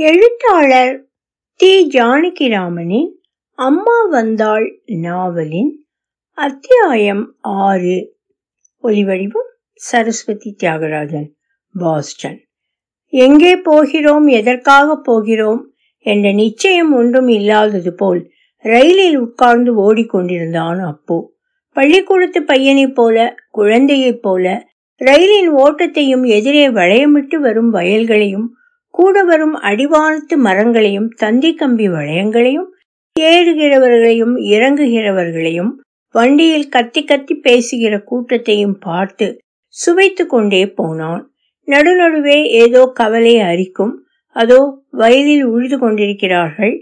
எழுத்தாளர் தி ஜானகிராமனின் அம்மா வந்தாள் நாவலின் அத்தியாயம் ஆறு. ஒலிவடிவம் சரஸ்வதி தியாகராஜன் பாஸ்டன். எங்கே போகிறோம்? எதற்காக போகிறோம்? என்ற நிச்சயம் ஒன்றும் இல்லாதது போல் ரயிலில் உட்கார்ந்து ஓடிக்கொண்டிருந்தான் அப்போ. பள்ளிக்கூடத்து பையனைப் போல குழந்தையைப் போல ரயிலின் ஓட்டத்தையும் எதிரே வளையமிட்டு வரும் வயல்களையும் கூட வரும் அடிவானத்து மரங்களையும் தந்தி கம்பி வளையங்களையும் ஏறுகிறவர்களையும் இறங்குகிறவர்களையும் வண்டியில் கத்தி கத்தி பேசுகிற கூட்டத்தையும் பார்த்து சுவைத்து கொண்டே போனான். நடுநடுவே ஏதோ கவலை அரிக்கும் அதோ வயலில் உழுது கொண்டிருக்கிறார்கள்.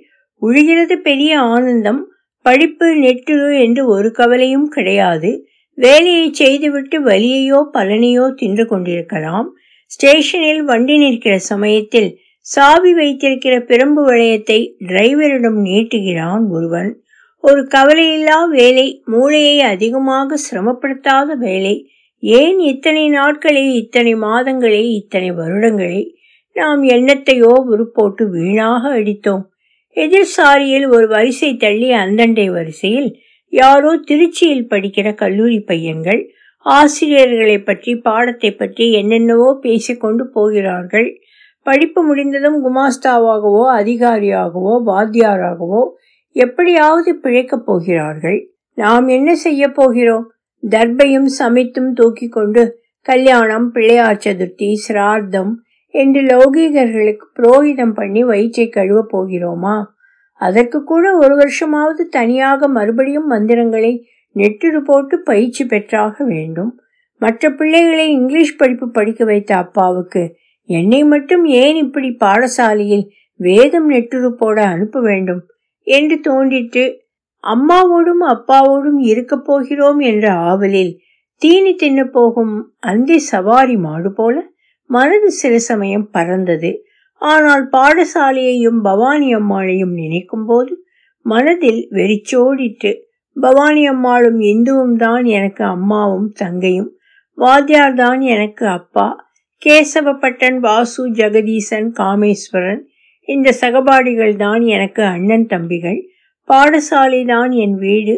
உழுகிறது பெரிய ஆனந்தம் படிப்பு நெட்டுரு என்று ஒரு கவலையும் கிடையாது. வேலையை செய்துவிட்டு வலியையோ பலனையோ தின்று கொண்டிருக்கலாம். ஸ்டேஷனில் வண்டி நிற்கிற சமயத்தில் சாவி வைத்திருக்கிற பிரம்பு வளையத்தை டிரைவரிடம் நீட்டுகிறான் ஒருவன். ஒரு கவலையில்லா வேலை மூளையை அதிகமாக சிரமப்படுத்தாத வேலை. ஏன் இத்தனை நாட்களே இத்தனை மாதங்களே இத்தனை வருடங்களே? நாம் எண்ணத்தையோ உருப்போட்டு வீணாக அடித்தோம். எதிர் சாரியில் ஒரு வரிசை தள்ளி அந்தண்டை வரிசையில் யாரோ திருச்சியில் படிக்கிற கல்லூரி பையன்கள் ஆசிரியர்களை பற்றி பாடத்தை பற்றி என்னென்னவோ பேசிக்கொண்டு போகிறார்கள். படிப்பு முடிந்ததும் குமாஸ்தாவாகவோ அதிகாரியாகவோ வாத்தியாராகவோ எப்படியாவது பிழைக்கப் போகிறார்கள். நாம் என்ன செய்ய போகிறோம்? தர்பையும் சமைத்தும் தூக்கி கொண்டு கல்யாணம் பிள்ளையார் சதுர்த்தி சிரார்த்தம் என்று லௌகீகர்களுக்கு புரோகிதம் பண்ணி வயிற்றை கழுவ போகிறோமா? அதற்கு கூட ஒரு வருஷமாவது தனியாக மறுபடியும் மந்திரங்களை நெட்டுரு போட்டு பயிற்சி பெற்றாக வேண்டும். மற்ற பிள்ளைகளை இங்கிலீஷ் படிப்பு படிக்க வைத்த அப்பாவுக்கு என்னை மட்டும் ஏன் இப்படி பாடசாலையில் வேதம் நெட்டுரு போட அனுப்ப வேண்டும் என்று தோன்றிட்டு அம்மாவோடும் அப்பாவோடும் இருக்கப் போகிறோம் என்ற ஆவலில் தீனி தின்ன போகும் அந்தி சவாரி மாடு போல மனது சில சமயம் பறந்தது. ஆனால் பாடசாலையையும் பவானி அம்மாளையும் நினைக்கும் போது மனதில் வெறிச்சோடிட்டு பவானி அம்மாளும் இந்துவும் தான் எனக்கு அம்மாவும் தங்கையும். வாத்தியார் தான் எனக்கு அப்பா. கேசவப்பட்டன் வாசு ஜெகதீசன் காமேஸ்வரன். இந்த சகபாடிகள் தான் எனக்கு அண்ணன் தம்பிகள். பாடசாலை தான் என் வீடு.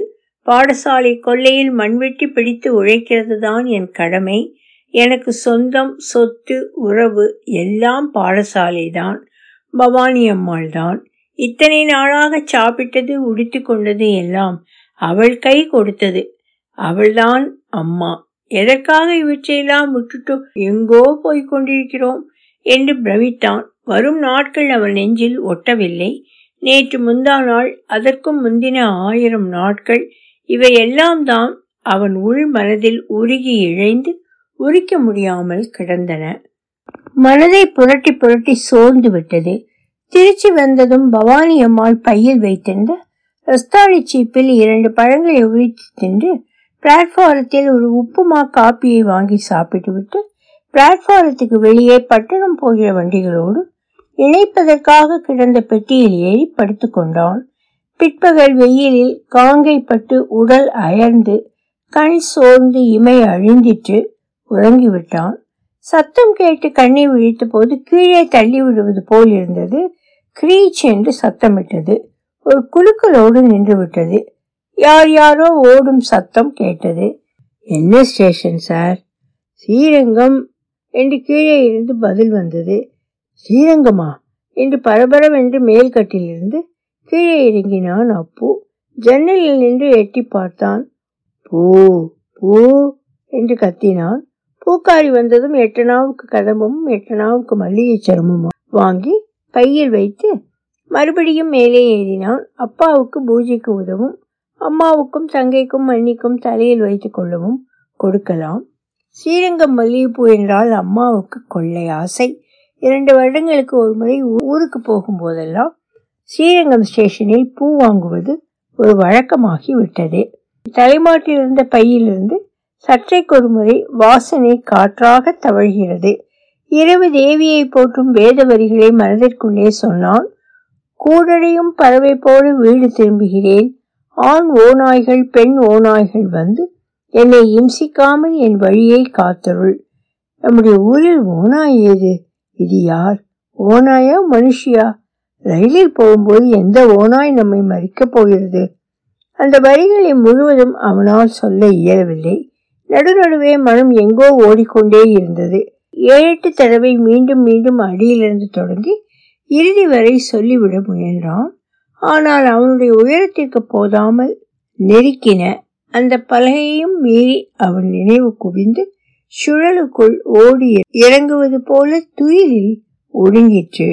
பாடசாலை கொல்லையில் மண்வெட்டி பிடித்து உழைக்கிறது தான் என் கடமை. எனக்கு சொந்தம் சொத்து உறவு எல்லாம் பாடசாலை தான். பவானி அம்மாள் தான். இத்தனை நாளாக சாப்பிட்டது உடுத்தி கொண்டது எல்லாம் அவள் கை கொடுத்தது. அவள்தான் அம்மா. எதற்காக இவற்றையெல்லாம் விட்டுட்டு எங்கோ போய்க் கொண்டிருக்கிறோம்? என்று பிரமித்தான். வரும் நாட்கள் அவன் நெஞ்சில் ஒட்டவில்லை. நேற்று முந்தா நாள் அதற்கும் முந்தின ஆயிரம் நாட்கள் இவையெல்லாம் தான் அவன் உள் மனதில் உருகி இழைந்து உரிக்க முடியாமல் கிடந்தன. மனதை புரட்டி புரட்டி சோர்ந்து விட்டது. திருச்சி வந்ததும் பவானி அம்மாள் பையில் வைத்திருந்த ரஸ்தாளி சீப்பில் இரண்டு பழங்களை உரித்து தின்று பிளாட்ஃபாரத்தில் ஒரு உப்புமா காப்பியை வாங்கி சாப்பிட்டுவிட்டு பிளாட்ஃபாரத்துக்கு வெளியே பட்டணம் போகிற வண்டிகளோடு இணைப்பதற்காக கிடந்த பெட்டியில் ஏறி படுத்துக்கொண்டான் பிற்பகல் வெயிலில் காங்கைப்பட்டு உடல் அயர்ந்து கண் சோர்ந்து இமை அழிந்திட்டு உறங்கிவிட்டான் சத்தம் கேட்டு கண்ணை விழித்த போது கீழே தள்ளி விடுவது போல் இருந்தது. கிரீச் என்று சத்தமிட்டது. ஒரு குலுக்கலோடு நின்று விட்டது யார் யாரோ ஓடும் சத்தம் கேட்டது. என்ன ஸ்டேஷன் சார்? ஸ்ரீரங்கம் என்று கீழே இருந்து பதில் வந்தது. ஸ்ரீரங்கமா? என்று பரபரவென்று மேல்கட்டிலிருந்து கீழே இறங்கினான் அப்பு. ஜன்னலில் நின்று எட்டி பார்த்தான். பூ பூ என்று கத்தினான். பூக்காரி வந்ததும் எட்டனாவுக்கு கதம்பும் எட்டனாவுக்கு மல்லிகை சருமும்? வாங்கி பையில் வைத்து மறுபடியும் மேலே ஏறினான். அப்பாவுக்கு பூஜைக்கு உதவும் அம்மாவுக்கும் தங்கைக்கும் மன்னிக்கும் தலையில் வைத்துக் கொள்ளவும் கொடுக்கலாம். ஸ்ரீரங்கம் மல்லிகைப்பூ என்றால் அம்மாவுக்கு கொள்ளை ஆசை. இரண்டு வருடங்களுக்கு ஒரு முறை ஊருக்கு போகும்போதெல்லாம் ஸ்ரீரங்கம் ஸ்டேஷனில் பூ வாங்குவது ஒரு வழக்கமாகி விட்டது. தலைமாட்டிலிருந்த பையிலிருந்து சற்றைக்கு ஒரு முறை வாசனை காற்றாக தவழ்கிறது. இரவு தேவியை போற்றும் வேத வரிகளை மனதிற்குள்ளே சொன்னான் கூடடையும் பறவை போல வீடு திரும்புகிறேன். ஆண் ஓநாய்கள் பெண் ஓநாய்கள் வந்து என்னை இம்சிக்காமல் என் வழியை காத்தருள். நம்முடைய ஊரில் ஓநாய் ஏது இது யார்? ஓநாயா மனுஷியா? ரயிலில் போகும்போது எந்த ஓநாய் நம்மை மறிக்கப் போகிறது? அந்த வரிகளை முழுவதும் அவனால் சொல்ல இயலவில்லை. நடுநடுவே மனம் எங்கோ ஓடிக்கொண்டே இருந்தது. ஏழெட்டு தடவை மீண்டும் மீண்டும் அடியிலிருந்து தொடங்கி இறுதி வரை சொல்லிவிட முயன்றான். ஆனால் அவனுடைய உயரத்திற்கு போதாமல் நெருக்கின அந்த பலகையையும் மீறி அவன் நினைவு குவிந்து சுழலுக்குள் ஓடி இறங்குவது போல துயிலில் ஒடுங்கிற்று.